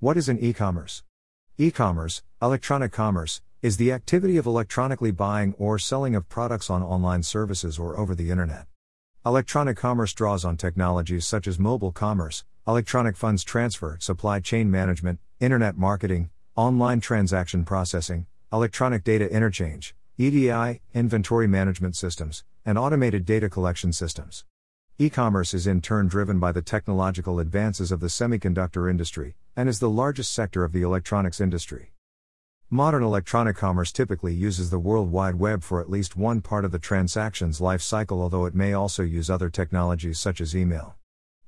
What is an e commerce? E commerce, electronic commerce, is the activity of electronically buying or selling of products on online services or over the internet. Electronic commerce draws on technologies such as mobile commerce, electronic funds transfer, supply chain management, internet marketing, online transaction processing, electronic data interchange, EDI, inventory management systems, and automated data collection systems. E commerce is in turn driven by the technological advances of the semiconductor industry, and is the largest sector of the electronics industry. Modern electronic commerce typically uses the World Wide Web for at least one part of the transaction's life cycle, although it may also use other technologies such as email.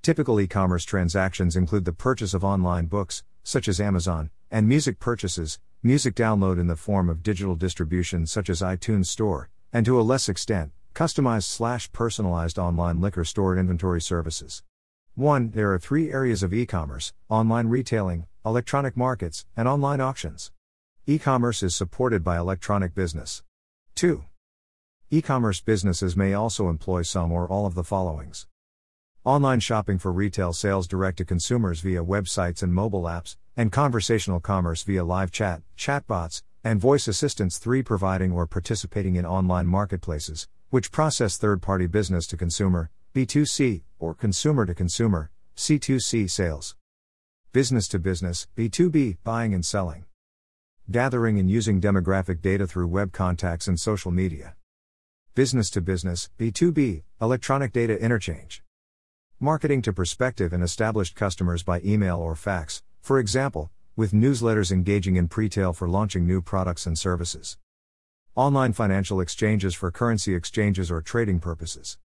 Typical e commerce transactions include the purchase of online books, such as Amazon, and music purchases, music download in the form of digital distribution such as iTunes Store, and to a less extent, Customized slash personalized online liquor store inventory services. 1. There are three areas of e commerce online retailing, electronic markets, and online auctions. E commerce is supported by electronic business. 2. E commerce businesses may also employ some or all of the followings online shopping for retail sales direct to consumers via websites and mobile apps, and conversational commerce via live chat, chatbots, and voice assistants. 3. Providing or participating in online marketplaces, which process third party business to consumer, B2C, or consumer to consumer, C2C sales. Business to business, B2B, buying and selling. Gathering and using demographic data through web contacts and social media. Business to business, B2B, electronic data interchange. Marketing to prospective and established customers by email or fax, for example, with newsletters engaging in pre-tail for launching new products and services. Online financial exchanges for currency exchanges or trading purposes.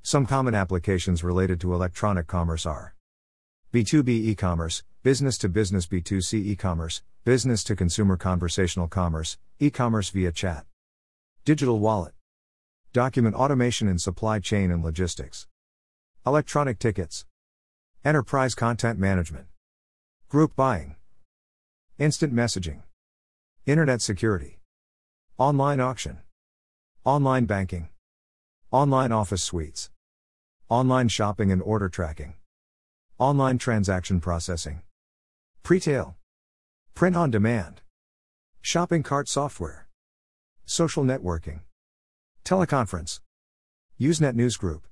Some common applications related to electronic commerce are B2B e commerce, business to business B2C e commerce, business to consumer conversational commerce, e commerce via chat, digital wallet, document automation in supply chain and logistics, electronic tickets, enterprise content management, group buying, instant messaging, internet security. Online auction. Online banking. Online office suites. Online shopping and order tracking. Online transaction processing. Pretail. Print on demand. Shopping cart software. Social networking. Teleconference. Usenet News Group.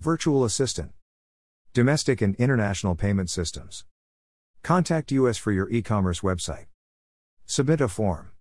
Virtual assistant. Domestic and international payment systems. Contact us for your e commerce website. Submit a form.